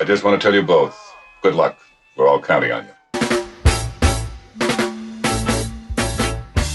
I just want to tell you both good luck. We're all counting on you.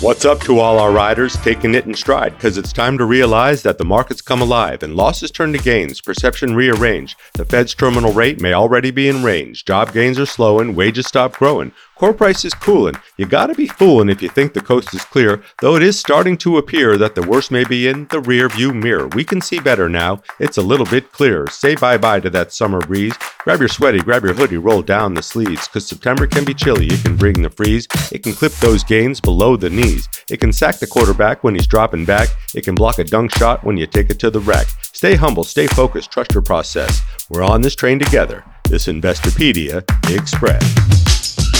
What's up to all our riders taking it in stride? Because it's time to realize that the markets come alive and losses turn to gains, perception rearrange. The Fed's terminal rate may already be in range. Job gains are slowing, wages stop growing. Core price is cooling. You gotta be fooling if you think the coast is clear, though it is starting to appear that the worst may be in the rear view mirror. We can see better now. It's a little bit clearer. Say bye bye to that summer breeze. Grab your sweaty, grab your hoodie, roll down the sleeves, cause September can be chilly. It can bring the freeze. It can clip those gains below the knees. It can sack the quarterback when he's dropping back. It can block a dunk shot when you take it to the rack. Stay humble, stay focused, trust your process. We're on this train together. This Investopedia Express.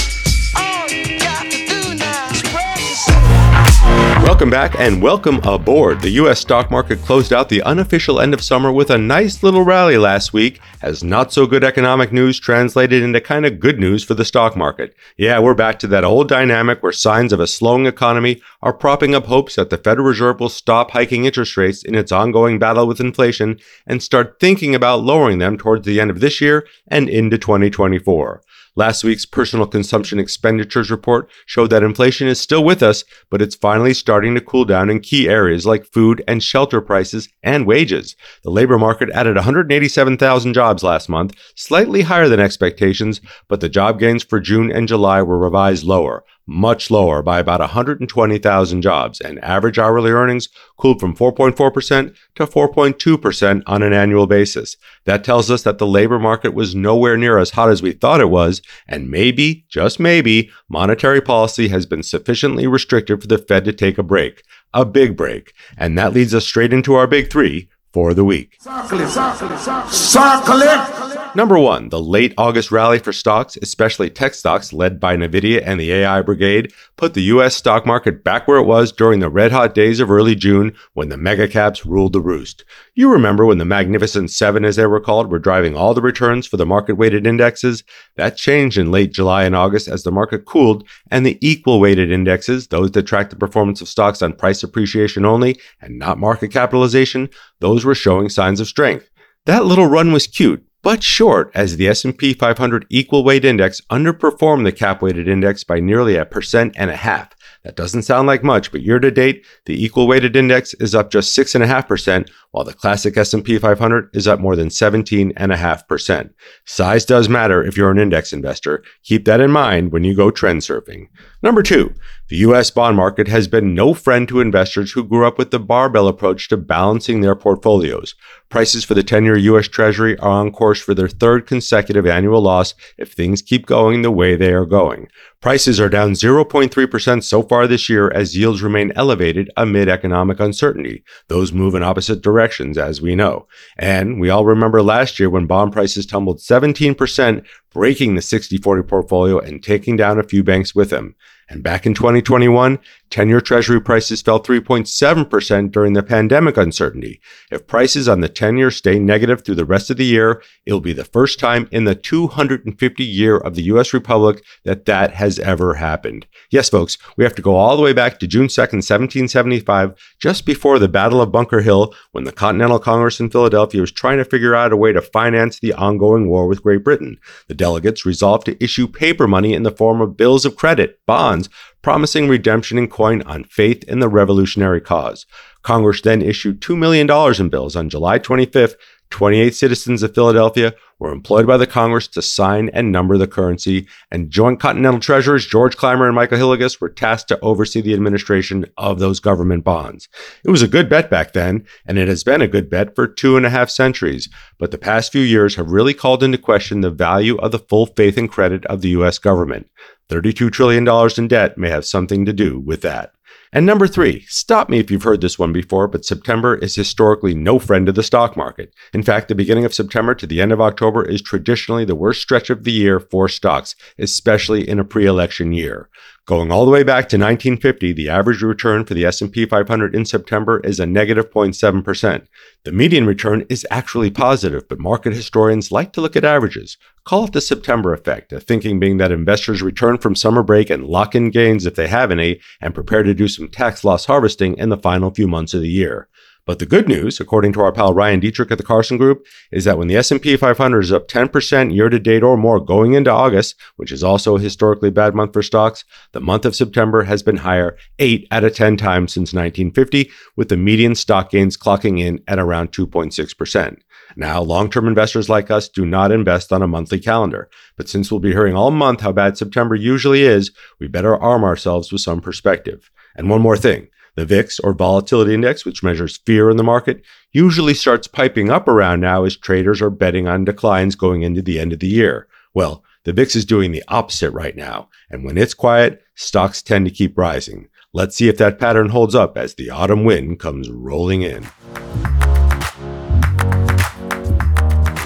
Welcome back and welcome aboard. The U.S. stock market closed out the unofficial end of summer with a nice little rally last week as not so good economic news translated into kind of good news for the stock market. Yeah, we're back to that old dynamic where signs of a slowing economy are propping up hopes that the Federal Reserve will stop hiking interest rates in its ongoing battle with inflation and start thinking about lowering them towards the end of this year and into 2024. Last week's personal consumption expenditures report showed that inflation is still with us, but it's finally starting to cool down in key areas like food and shelter prices and wages. The labor market added 187,000 jobs last month, slightly higher than expectations, but the job gains for June and July were revised lower, much lower by about 120,000 jobs, and average hourly earnings cooled from 4.4% to 4.2% on an annual basis. That tells us that the labor market was nowhere near as hot as we thought it was, and maybe, just maybe, monetary policy has been sufficiently restrictive for the Fed to take a break. A big break. And that leads us straight into our big three for the week. Circle it, circle it, circle it. Number one, the late August rally for stocks, especially tech stocks led by NVIDIA and the AI Brigade, put the US stock market back where it was during the red hot days of early June when the mega caps ruled the roost. You remember when the Magnificent Seven, as they were called, were driving all the returns for the market weighted indexes? That changed in late July and August as the market cooled, and the equal weighted indexes, those that track the performance of stocks on price appreciation only and not market capitalization, those were showing signs of strength. That little run was cute, but short as the S&P 500 equal weight index underperformed the cap weighted index by nearly a percent and a half. That doesn't sound like much, but year to date, the equal weighted index is up just 6.5%, while the classic S&P 500 is up more than 17.5%. Size does matter if you're an index investor. Keep that in mind when you go trend surfing. Number 2, the US bond market has been no friend to investors who grew up with the barbell approach to balancing their portfolios. Prices for the 10 year US Treasury are on course for their third consecutive annual loss if things keep going the way they are going. Prices are down 0.3% so far this year as yields remain elevated amid economic uncertainty. Those move in opposite directions, as we know. And we all remember last year when bond prices tumbled 17%, breaking the 60 40 portfolio and taking down a few banks with them. And back in 2021, 10 year Treasury prices fell 3.7% during the pandemic uncertainty. If prices on the 10 year stay negative through the rest of the year, it'll be the first time in the 250 year of the US Republic that that has ever happened. Yes, folks, we have to go all the way back to June 2nd, 1775, just before the Battle of Bunker Hill, when the Continental Congress in Philadelphia was trying to figure out a way to finance the ongoing war with Great Britain. The delegates resolved to issue paper money in the form of bills of credit, bonds, promising redemption in coin on faith in the revolutionary cause. Congress then issued $2 million in bills on July 25th. 28 citizens of Philadelphia were employed by the Congress to sign and number the currency, and Joint Continental Treasurers George Clymer and Michael Hillegas were tasked to oversee the administration of those government bonds. It was a good bet back then, and it has been a good bet for two and a half centuries, but the past few years have really called into question the value of the full faith and credit of the U.S. government. $32 trillion in debt may have something to do with that. And number three, stop me if you've heard this one before, but September is historically no friend to the stock market. In fact, the beginning of September to the end of October is traditionally the worst stretch of the year for stocks, especially in a pre-election year. Going all the way back to 1950, the average return for the S&P 500 in September is a negative 0.7%. The median return is actually positive, but market historians like to look at averages. Call it the September effect, a thinking being that investors return from summer break and lock in gains if they have any and prepare to do some tax loss harvesting in the final few months of the year. But the good news, according to our pal Ryan Detrick at the Carson Group, is that when the S&P 500 is up 10% year to date or more going into August, which is also a historically bad month for stocks, the month of September has been higher 8 out of 10 times since 1950, with the median stock gains clocking in at around 2.6%. Now, long term investors like us do not invest on a monthly calendar, but since we'll be hearing all month how bad September usually is, we better arm ourselves with some perspective. And one more thing the VIX, or Volatility Index, which measures fear in the market, usually starts piping up around now as traders are betting on declines going into the end of the year. Well, the VIX is doing the opposite right now, and when it's quiet, stocks tend to keep rising. Let's see if that pattern holds up as the autumn wind comes rolling in.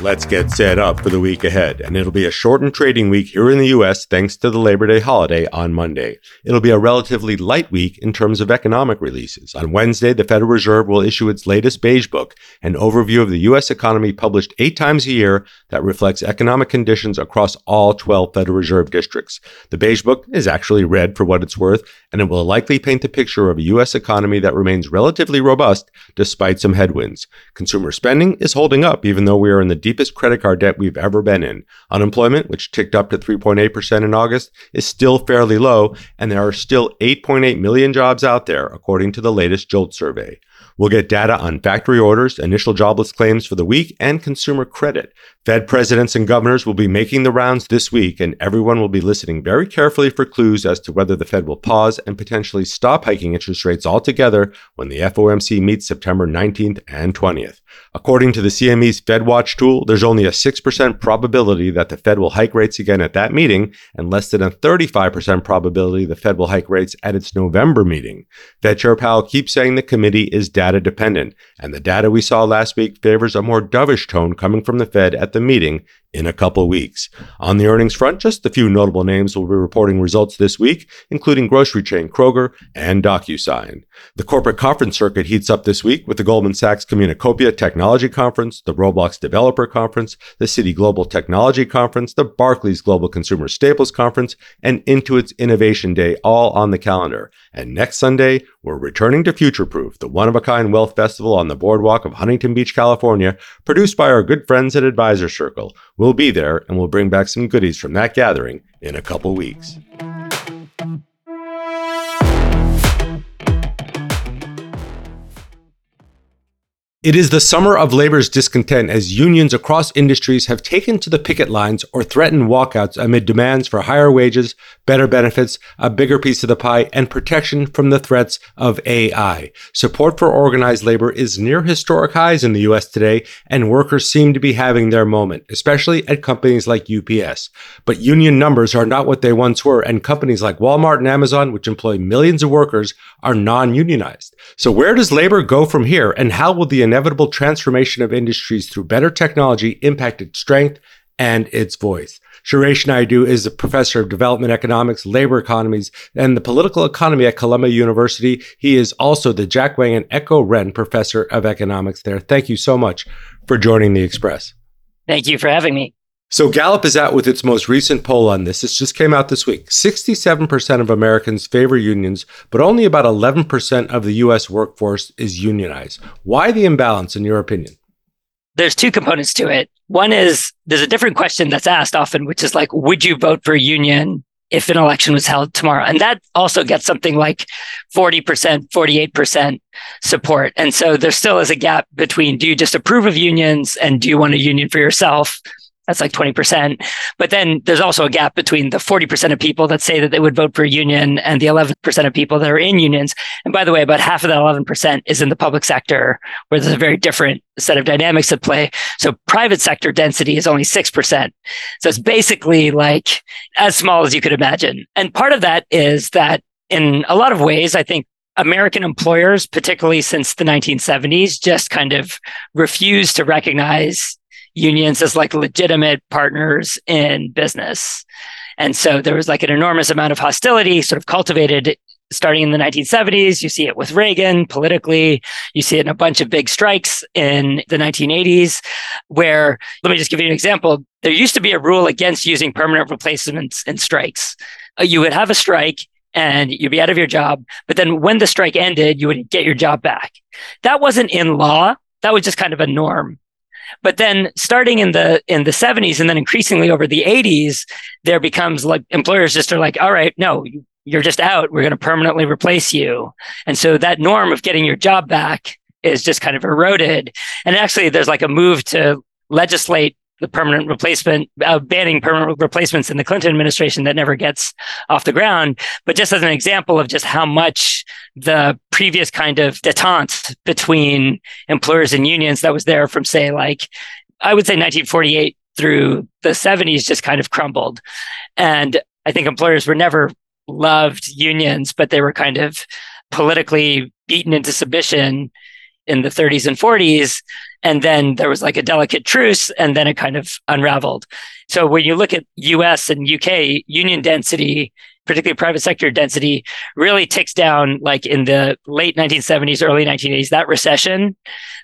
Let's get set up for the week ahead. And it'll be a shortened trading week here in the US thanks to the Labor Day holiday on Monday. It'll be a relatively light week in terms of economic releases. On Wednesday, the Federal Reserve will issue its latest beige book, an overview of the US economy published eight times a year that reflects economic conditions across all 12 Federal Reserve districts. The beige book is actually read for what it's worth, and it will likely paint the picture of a US economy that remains relatively robust despite some headwinds. Consumer spending is holding up even though we are in the deepest credit card debt we've ever been in. Unemployment, which ticked up to 3.8% in August, is still fairly low, and there are still 8.8 million jobs out there, according to the latest JOLT survey. We'll get data on factory orders, initial jobless claims for the week, and consumer credit. Fed presidents and governors will be making the rounds this week, and everyone will be listening very carefully for clues as to whether the Fed will pause and potentially stop hiking interest rates altogether when the FOMC meets September 19th and 20th. According to the CME's FedWatch tool, there's only a 6% probability that the Fed will hike rates again at that meeting, and less than a 35% probability the Fed will hike rates at its November meeting. Fed Chair Powell keeps saying the committee is data dependent, and the data we saw last week favors a more dovish tone coming from the Fed at the meeting in a couple weeks. On the earnings front, just a few notable names will be reporting results this week, including grocery chain Kroger and DocuSign. The corporate conference circuit heats up this week with the Goldman Sachs Communacopia Technology Conference, the Roblox Developer Conference, the Citi Global Technology Conference, the Barclays Global Consumer Staples Conference, and Intuit's Innovation Day all on the calendar. And next Sunday, we're returning to Future Proof, the one of a kind wealth festival on the boardwalk of Huntington Beach, California, produced by our good friends at Advisor Circle. We'll be there and we'll bring back some goodies from that gathering in a couple weeks. It is the summer of labor's discontent as unions across industries have taken to the picket lines or threatened walkouts amid demands for higher wages, better benefits, a bigger piece of the pie, and protection from the threats of AI. Support for organized labor is near historic highs in the US today, and workers seem to be having their moment, especially at companies like UPS. But union numbers are not what they once were, and companies like Walmart and Amazon, which employ millions of workers, are non unionized. So, where does labor go from here, and how will the inevitable transformation of industries through better technology impact its strength and its voice. Suresh Naidu is a professor of development economics, labor economies, and the political economy at Columbia University. He is also the Jack Wang and Echo Ren Professor of Economics there. Thank you so much for joining the Express. Thank you for having me. So Gallup is out with its most recent poll on this. This just came out this week. 67% of Americans favor unions, but only about 11% of the US workforce is unionized. Why the imbalance in your opinion? There's two components to it. One is there's a different question that's asked often, which is like, would you vote for a union if an election was held tomorrow? And that also gets something like 40%, 48% support. And so there still is a gap between do you just approve of unions and do you want a union for yourself? That's like 20%. But then there's also a gap between the 40% of people that say that they would vote for a union and the 11% of people that are in unions. And by the way, about half of that 11% is in the public sector, where there's a very different set of dynamics at play. So private sector density is only 6%. So it's basically like as small as you could imagine. And part of that is that in a lot of ways, I think American employers, particularly since the 1970s, just kind of refuse to recognize unions as like legitimate partners in business. And so there was like an enormous amount of hostility sort of cultivated starting in the 1970s. You see it with Reagan politically. You see it in a bunch of big strikes in the 1980s, where, let me just give you an example. There used to be a rule against using permanent replacements in strikes. Uh, you would have a strike and you'd be out of your job. But then when the strike ended, you would get your job back. That wasn't in law. That was just kind of a norm. But then starting in the in the 70s and then increasingly over the 80s, there becomes like employers just are like, all right, no, you're just out. We're going to permanently replace you. And so that norm of getting your job back is just kind of eroded. And actually, there's like a move to legislate the permanent replacement, uh, banning permanent replacements in the Clinton administration that never gets off the ground. But just as an example of just how much the previous kind of detente between employers and unions that was there from, say, like, I would say 1948 through the 70s just kind of crumbled. And I think employers were never loved unions, but they were kind of politically beaten into submission in the 30s and 40s. And then there was like a delicate truce, and then it kind of unraveled. So when you look at US and UK, union density, particularly private sector density, really ticks down like in the late 1970s, early 1980s. That recession,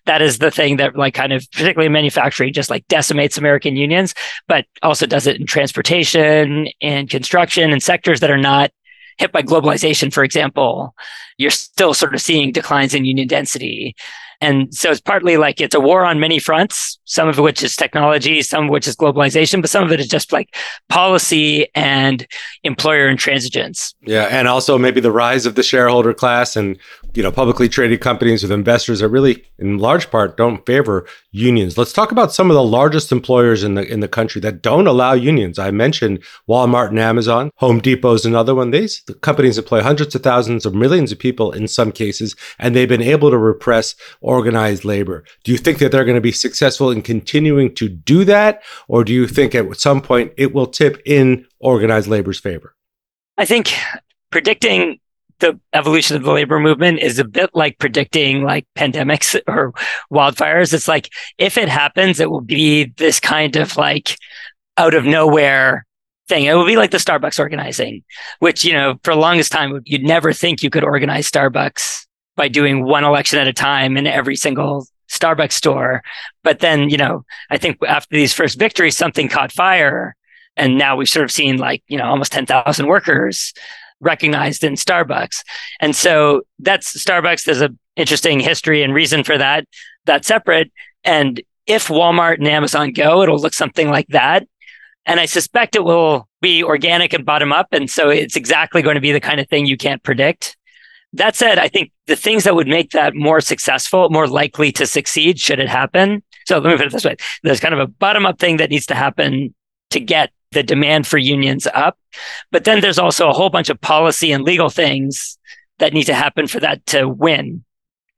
that is the thing that like kind of particularly manufacturing just like decimates American unions, but also does it in transportation and construction and sectors that are not hit by globalization, for example, you're still sort of seeing declines in union density. And so it's partly like it's a war on many fronts, some of which is technology, some of which is globalization, but some of it is just like policy and employer intransigence. Yeah. And also maybe the rise of the shareholder class and you know, publicly traded companies with investors that really, in large part, don't favor unions. Let's talk about some of the largest employers in the in the country that don't allow unions. I mentioned Walmart and Amazon. Home Depot is another one. These the companies employ hundreds of thousands or millions of people in some cases, and they've been able to repress organized labor. Do you think that they're going to be successful in continuing to do that, or do you think at some point it will tip in organized labor's favor? I think predicting the evolution of the labor movement is a bit like predicting like pandemics or wildfires. It's like if it happens, it will be this kind of like out of nowhere thing. It will be like the Starbucks organizing, which, you know, for the longest time, you'd never think you could organize Starbucks by doing one election at a time in every single Starbucks store. But then, you know, I think after these first victories, something caught fire. And now we've sort of seen like, you know, almost 10,000 workers recognized in Starbucks. And so that's Starbucks. There's an interesting history and reason for that. That's separate. And if Walmart and Amazon go, it'll look something like that. And I suspect it will be organic and bottom up. And so it's exactly going to be the kind of thing you can't predict. That said, I think the things that would make that more successful, more likely to succeed should it happen. So let me put it this way. There's kind of a bottom up thing that needs to happen to get the demand for unions up. But then there's also a whole bunch of policy and legal things that need to happen for that to win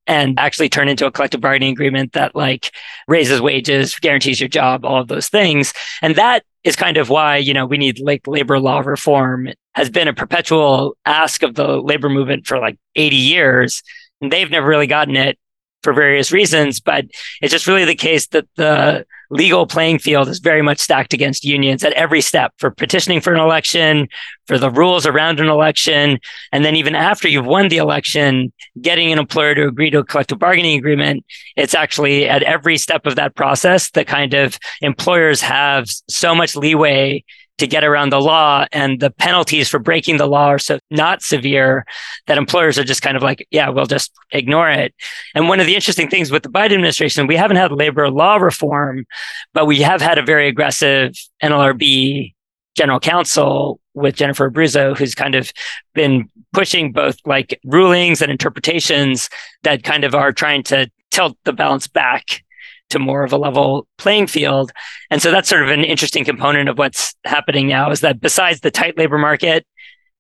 and actually turn into a collective bargaining agreement that like raises wages, guarantees your job, all of those things. And that is kind of why, you know, we need like labor law reform has been a perpetual ask of the labor movement for like 80 years. And they've never really gotten it for various reasons, but it's just really the case that the legal playing field is very much stacked against unions at every step for petitioning for an election, for the rules around an election. And then even after you've won the election, getting an employer to agree to a collective bargaining agreement, it's actually at every step of that process, that kind of employers have so much leeway to get around the law and the penalties for breaking the law are so not severe that employers are just kind of like, yeah, we'll just ignore it. And one of the interesting things with the Biden administration, we haven't had labor law reform, but we have had a very aggressive NLRB general counsel with Jennifer Abruzzo, who's kind of been pushing both like rulings and interpretations that kind of are trying to tilt the balance back to more of a level playing field. And so that's sort of an interesting component of what's happening now is that besides the tight labor market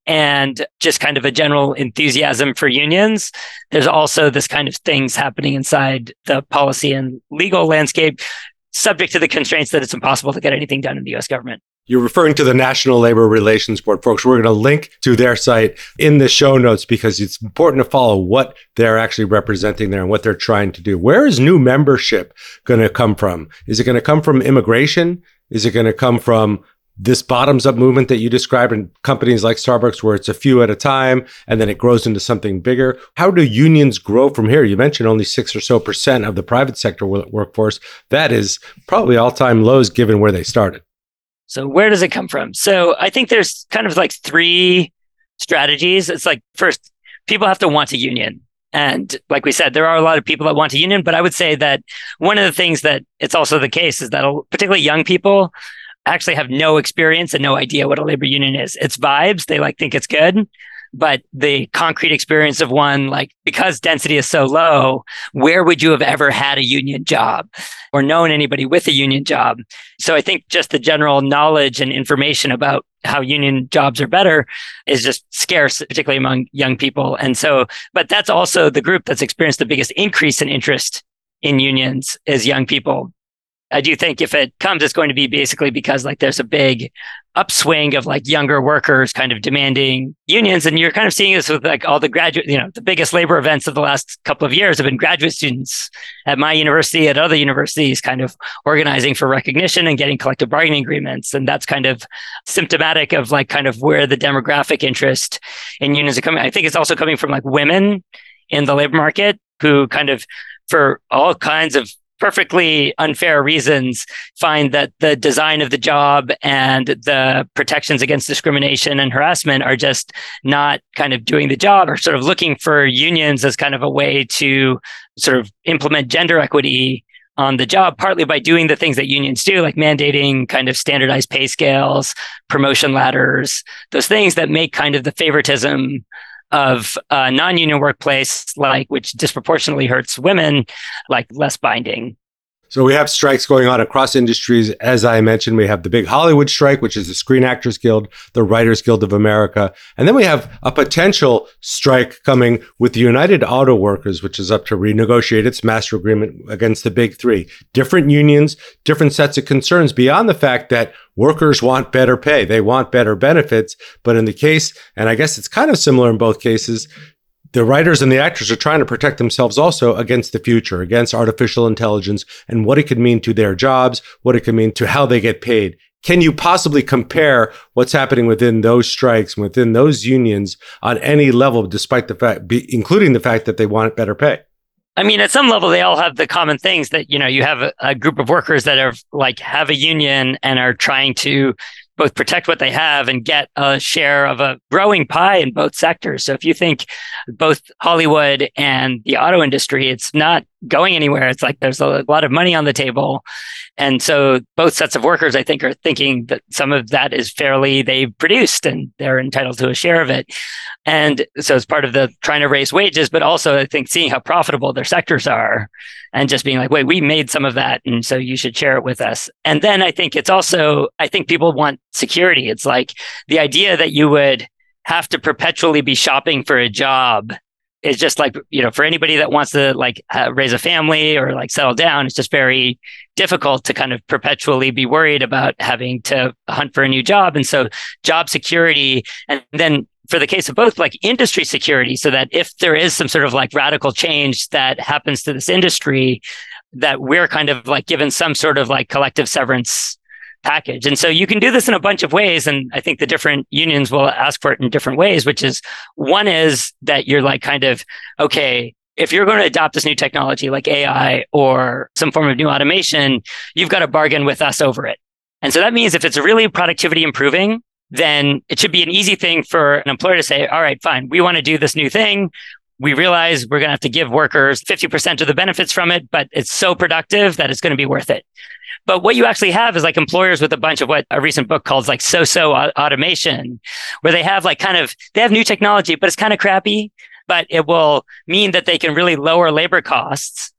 and just kind of a general enthusiasm for unions, there's also this kind of things happening inside the policy and legal landscape, subject to the constraints that it's impossible to get anything done in the US government. You're referring to the National Labor Relations Board, folks. We're going to link to their site in the show notes because it's important to follow what they're actually representing there and what they're trying to do. Where is new membership going to come from? Is it going to come from immigration? Is it going to come from this bottoms up movement that you described in companies like Starbucks, where it's a few at a time and then it grows into something bigger. How do unions grow from here? You mentioned only six or so percent of the private sector workforce. That is probably all time lows given where they started. So where does it come from? So I think there's kind of like three strategies. It's like first, people have to want a union. And like we said, there are a lot of people that want a union, but I would say that one of the things that it's also the case is that particularly young people actually have no experience and no idea what a labor union is. It's vibes. They like think it's good but the concrete experience of one, like because density is so low, where would you have ever had a union job or known anybody with a union job? So I think just the general knowledge and information about how union jobs are better is just scarce, particularly among young people. And so, but that's also the group that's experienced the biggest increase in interest in unions is young people. I do think if it comes, it's going to be basically because like there's a big upswing of like younger workers kind of demanding unions. And you're kind of seeing this with like all the graduate, you know, the biggest labor events of the last couple of years have been graduate students at my university, at other universities, kind of organizing for recognition and getting collective bargaining agreements. And that's kind of symptomatic of like kind of where the demographic interest in unions are coming. I think it's also coming from like women in the labor market who kind of for all kinds of perfectly unfair reasons find that the design of the job and the protections against discrimination and harassment are just not kind of doing the job or sort of looking for unions as kind of a way to sort of implement gender equity on the job, partly by doing the things that unions do, like mandating kind of standardized pay scales, promotion ladders, those things that make kind of the favoritism of a non-union workplace, like which disproportionately hurts women, like less binding. So we have strikes going on across industries. As I mentioned, we have the big Hollywood strike, which is the Screen Actors Guild, the Writers Guild of America. And then we have a potential strike coming with the United Auto Workers, which is up to renegotiate its master agreement against the big three. Different unions, different sets of concerns beyond the fact that workers want better pay. They want better benefits. But in the case, and I guess it's kind of similar in both cases, the writers and the actors are trying to protect themselves also against the future, against artificial intelligence and what it could mean to their jobs, what it could mean to how they get paid. Can you possibly compare what's happening within those strikes, within those unions on any level, despite the fact, be, including the fact that they want better pay? I mean, at some level, they all have the common things that, you know, you have a, a group of workers that are like have a union and are trying to both protect what they have and get a share of a growing pie in both sectors. So if you think both Hollywood and the auto industry, it's not going anywhere. It's like there's a lot of money on the table. And so both sets of workers, I think, are thinking that some of that is fairly they've produced and they're entitled to a share of it. And so it's part of the trying to raise wages, but also I think seeing how profitable their sectors are and just being like, wait, we made some of that. And so you should share it with us. And then I think it's also, I think people want security. It's like the idea that you would have to perpetually be shopping for a job is just like you know for anybody that wants to like uh, raise a family or like settle down it's just very difficult to kind of perpetually be worried about having to hunt for a new job and so job security and then for the case of both like industry security so that if there is some sort of like radical change that happens to this industry that we're kind of like given some sort of like collective severance package. And so you can do this in a bunch of ways. And I think the different unions will ask for it in different ways, which is one is that you're like kind of, okay, if you're going to adopt this new technology like AI or some form of new automation, you've got to bargain with us over it. And so that means if it's really productivity improving, then it should be an easy thing for an employer to say, all right, fine, we want to do this new thing. We realize we're going to have to give workers 50% of the benefits from it, but it's so productive that it's going to be worth it. But what you actually have is like employers with a bunch of what a recent book calls like so-so automation, where they have like kind of, they have new technology, but it's kind of crappy, but it will mean that they can really lower labor costs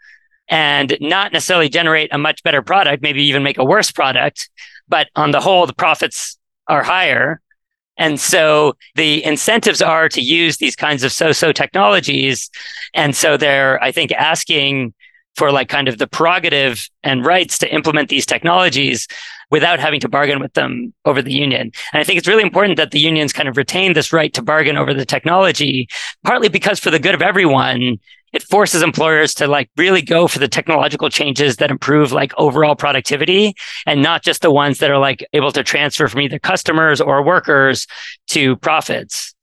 and not necessarily generate a much better product, maybe even make a worse product. But on the whole, the profits are higher. And so the incentives are to use these kinds of so-so technologies. And so they're, I think, asking for like kind of the prerogative and rights to implement these technologies without having to bargain with them over the union. And I think it's really important that the unions kind of retain this right to bargain over the technology, partly because for the good of everyone, it forces employers to like really go for the technological changes that improve like overall productivity and not just the ones that are like able to transfer from either customers or workers to profits.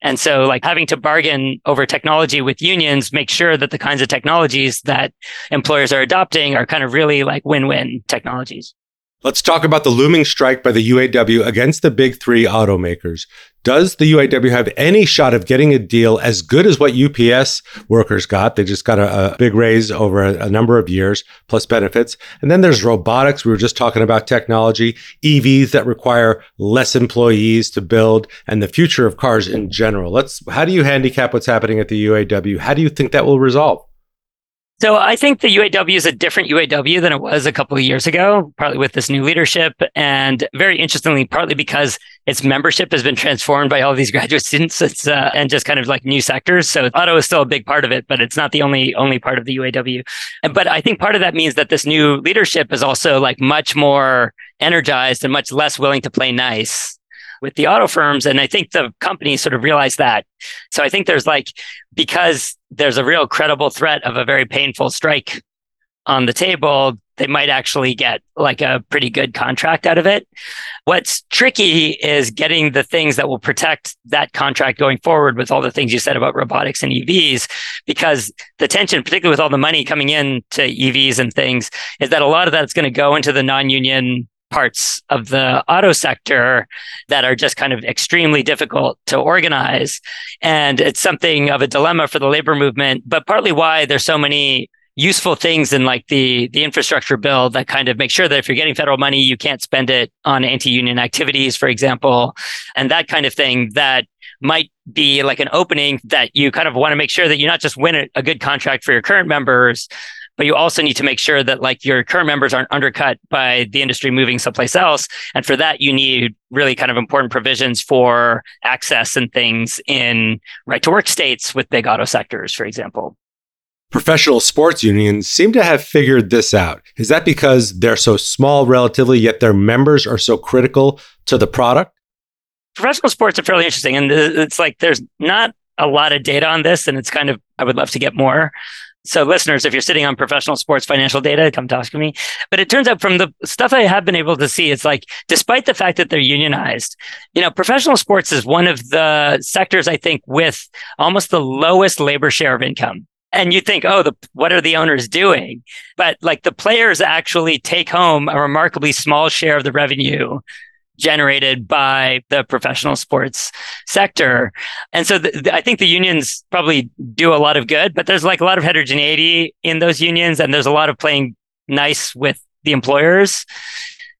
And so like having to bargain over technology with unions, make sure that the kinds of technologies that employers are adopting are kind of really like win-win technologies. Let's talk about the looming strike by the UAW against the big three automakers. Does the UAW have any shot of getting a deal as good as what UPS workers got? They just got a, a big raise over a, a, number of years plus benefits. And then there's robotics. We were just talking about technology, EVs that require less employees to build, and the future of cars in general. Let's. How do you handicap what's happening at the UAW? How do you think that will resolve? So I think the UAW is a different UAW than it was a couple of years ago, partly with this new leadership. And very interestingly, partly because its membership has been transformed by all these graduate students it's, uh, and just kind of like new sectors. So auto is still a big part of it, but it's not the only, only part of the UAW. But I think part of that means that this new leadership is also like much more energized and much less willing to play nice with the auto firms. And I think the companies sort of realize that. So I think there's like, because there's a real credible threat of a very painful strike on the table, they might actually get like a pretty good contract out of it. What's tricky is getting the things that will protect that contract going forward with all the things you said about robotics and EVs, because the tension, particularly with all the money coming in to EVs and things, is that a lot of that's going to go into the non-union parts of the auto sector that are just kind of extremely difficult to organize. And it's something of a dilemma for the labor movement, but partly why there's so many useful things in like the the infrastructure bill that kind of make sure that if you're getting federal money you can't spend it on anti-union activities for example and that kind of thing that might be like an opening that you kind of want to make sure that you not just win a, a good contract for your current members but you also need to make sure that like your current members aren't undercut by the industry moving someplace else. And for that, you need really kind of important provisions for access and things in right to work states with big auto sectors, for example. Professional sports unions seem to have figured this out. Is that because they're so small relatively, yet their members are so critical to the product? Professional sports are fairly interesting. And uh, it's like there's not a lot of data on this, and it's kind of, I would love to get more. So, listeners, if you're sitting on professional sports financial data, come talk to me. But it turns out from the stuff I have been able to see, it's like, despite the fact that they're unionized, you know, professional sports is one of the sectors, I think, with almost the lowest labor share of income. And you think, oh, the, what are the owners doing? But like the players actually take home a remarkably small share of the revenue generated by the professional sports sector. And so I think the unions probably do a lot of good, but there's like a lot of heterogeneity in those unions and there's a lot of playing nice with the employers.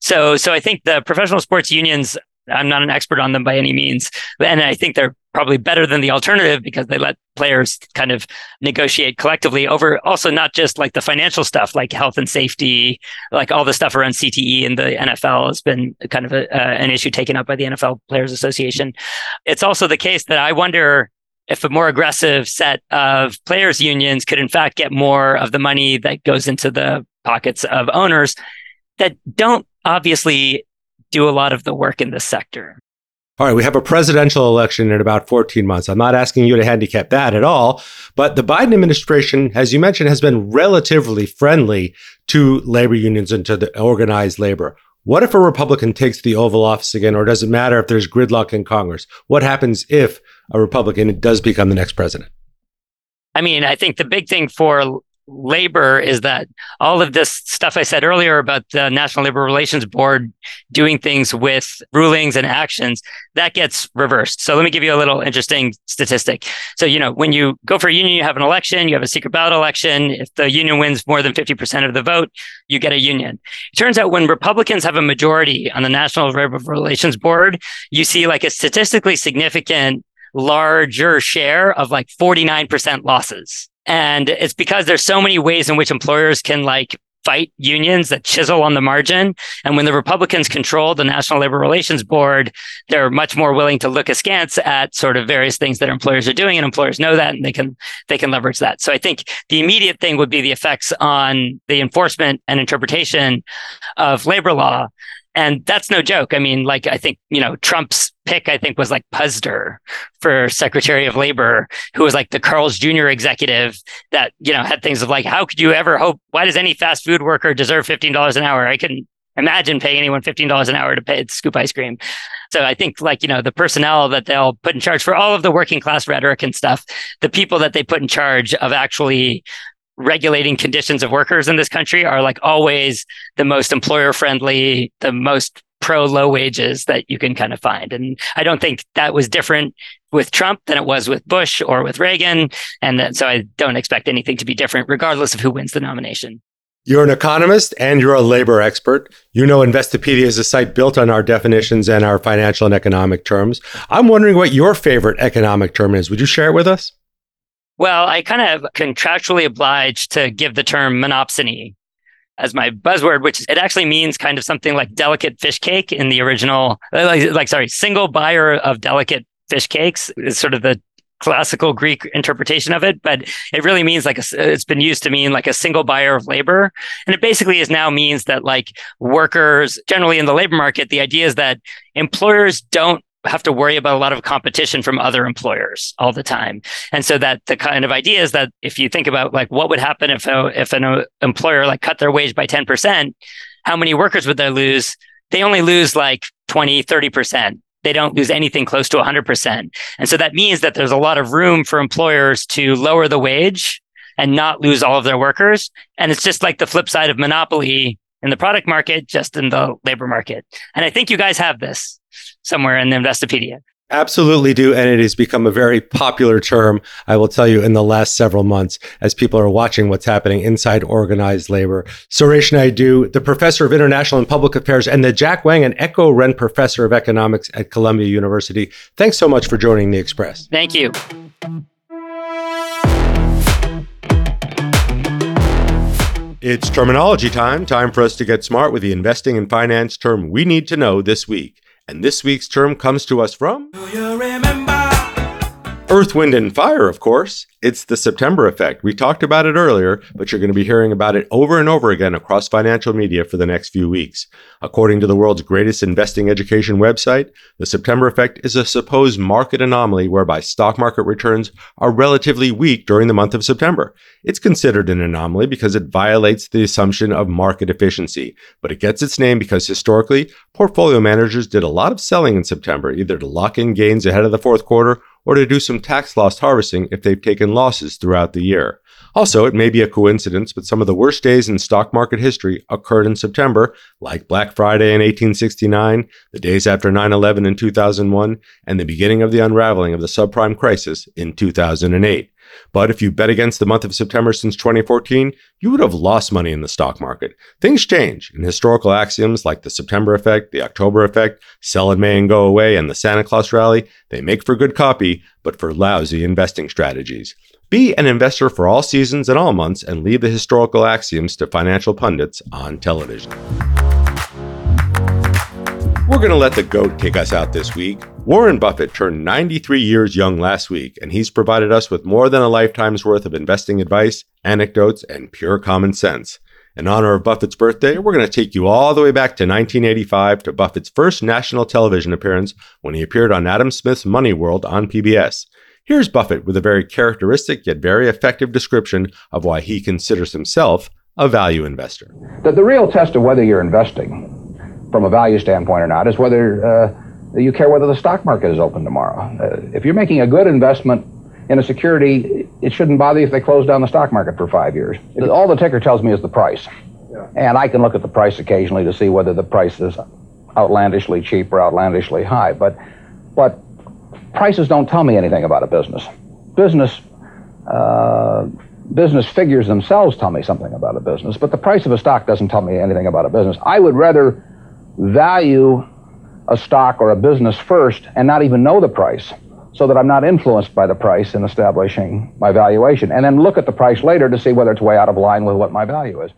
So, so I think the professional sports unions I'm not an expert on them by any means. And I think they're probably better than the alternative because they let players kind of negotiate collectively over also not just like the financial stuff like health and safety like all the stuff around CTE and the NFL has been kind of a, uh, an issue taken up by the NFL Players Association. It's also the case that I wonder if a more aggressive set of players unions could in fact get more of the money that goes into the pockets of owners that don't obviously do a lot of the work in this sector. All right, we have a presidential election in about 14 months. I'm not asking you to handicap that at all, but the Biden administration, as you mentioned, has been relatively friendly to labor unions and to the organized labor. What if a Republican takes the Oval Office again, or does it matter if there's gridlock in Congress? What happens if a Republican does become the next president? I mean, I think the big thing for labor is that all of this stuff I said earlier about the National Labor Relations Board doing things with rulings and actions that gets reversed. So let me give you a little interesting statistic. So, you know, when you go for a union, you have an election, you have a secret ballot election. If the union wins more than 50% of the vote, you get a union. It turns out when Republicans have a majority on the National Labor Relations Board, you see like a statistically significant larger share of like 49% losses. And it's because there's so many ways in which employers can like fight unions that chisel on the margin. And when the Republicans control the National Labor Relations Board, they're much more willing to look askance at sort of various things that employers are doing, and employers know that, and they can they can leverage that. So I think the immediate thing would be the effects on the enforcement and interpretation of labor law. And that's no joke. I mean, like, I think, you know, Trump's pick, I think, was like Puzder for Secretary of Labor, who was like the Carl's Jr. executive that, you know, had things of like, how could you ever hope? Why does any fast food worker deserve $15 an hour? I couldn't imagine paying anyone $15 an hour to pay to scoop ice cream. So I think like, you know, the personnel that they'll put in charge for all of the working class rhetoric and stuff, the people that they put in charge of actually regulating conditions of workers in this country are like always the most employer friendly, the most pro low wages that you can kind of find. And I don't think that was different with Trump than it was with Bush or with Reagan. And so I don't expect anything to be different, regardless of who wins the nomination. You're an economist and you're a labor expert. You know Investopedia is a site built on our definitions and our financial and economic terms. I'm wondering what your favorite economic term is. Would you share it with us? Well, I kind of contractually obliged to give the term monopsony as my buzzword, which it actually means kind of something like delicate fish cake in the original, uh, like, like sorry, single buyer of delicate fish cakes is sort of the classical Greek interpretation of it, but it really means like a, it's been used to mean like a single buyer of labor. And it basically is now means that like workers generally in the labor market, the idea is that employers don't have to worry about a lot of competition from other employers all the time. And so that the kind of idea is that if you think about like what would happen if a, if an uh, employer like cut their wage by 10%, how many workers would they lose? They only lose like 20, 30%. They don't lose anything close to 100%. And so that means that there's a lot of room for employers to lower the wage and not lose all of their workers. And it's just like the flip side of monopoly in the product market, just in the labor market. And I think you guys have this somewhere in the Investopedia. Absolutely do. And it has become a very popular term, I will tell you, in the last several months as people are watching what's happening inside organized labor. Suresh Naidu, the professor of international and public affairs, and the Jack Wang and Echo Ren professor of economics at Columbia University. Thanks so much for joining the Express. Thank you. It's terminology time. Time for us to get smart with the investing and finance term we need to know this week. And this week's term comes to us from. Earth, Wind, and Fire, of course. It's the September effect. We talked about it earlier, but you're going to be hearing about it over and over again across financial media for the next few weeks. According to the world's greatest investing education website, the September effect is a supposed market anomaly whereby stock market returns are relatively weak during the month of September. It's considered an anomaly because it violates the assumption of market efficiency, but it gets its name because historically, portfolio managers did a lot of selling in September, either to lock in gains ahead of the fourth quarter or to do some tax loss harvesting if they've taken losses throughout the year. Also, it may be a coincidence, but some of the worst days in stock market history occurred in September, like Black Friday in 1869, the days after 9 11 in 2001, and the beginning of the unraveling of the subprime crisis in 2008. But if you bet against the month of September since 2014, you would have lost money in the stock market. Things change, and historical axioms like the September effect, the October effect, sell in May and go away, and the Santa Claus rally, they make for good copy, but for lousy investing strategies. Be an investor for all seasons and all months and leave the historical axioms to financial pundits on television. We're going to let the GOAT take us out this week. Warren Buffett turned 93 years young last week, and he's provided us with more than a lifetime's worth of investing advice, anecdotes, and pure common sense. In honor of Buffett's birthday, we're going to take you all the way back to 1985 to Buffett's first national television appearance when he appeared on Adam Smith's Money World on PBS. Here's Buffett with a very characteristic yet very effective description of why he considers himself a value investor. The, the real test of whether you're investing from a value standpoint or not is whether uh, you care whether the stock market is open tomorrow. Uh, if you're making a good investment in a security, it shouldn't bother you if they close down the stock market for five years. All the ticker tells me is the price. Yeah. And I can look at the price occasionally to see whether the price is outlandishly cheap or outlandishly high. But, but prices don't tell me anything about a business. Business, uh, business figures themselves tell me something about a business, but the price of a stock doesn't tell me anything about a business. I would rather value a stock or a business first and not even know the price so that I'm not influenced by the price in establishing my valuation. And then look at the price later to see whether it's way out of line with what my value is.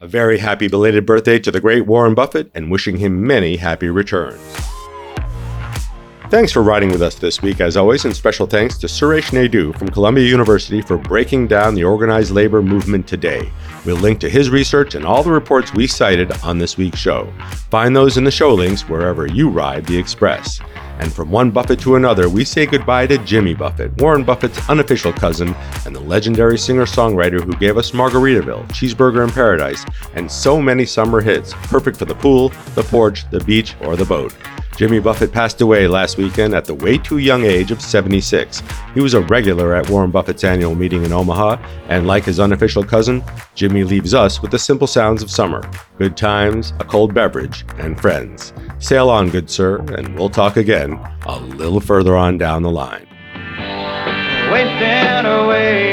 A very happy belated birthday to the great Warren Buffett and wishing him many happy returns. Thanks for riding with us this week, as always, and special thanks to Suresh Naidu from Columbia University for breaking down the organized labor movement today. We'll link to his research and all the reports we cited on this week's show. Find those in the show links wherever you ride the Express. And from one Buffett to another, we say goodbye to Jimmy Buffett, Warren Buffett's unofficial cousin, and the legendary singer songwriter who gave us Margaritaville, Cheeseburger in Paradise, and so many summer hits, perfect for the pool, the porch, the beach, or the boat. Jimmy Buffett passed away last weekend at the way too young age of 76. He was a regular at Warren Buffett's annual meeting in Omaha, and like his unofficial cousin, Jimmy leaves us with the simple sounds of summer good times, a cold beverage, and friends. Sail on, good sir, and we'll talk again a little further on down the line. Wasting away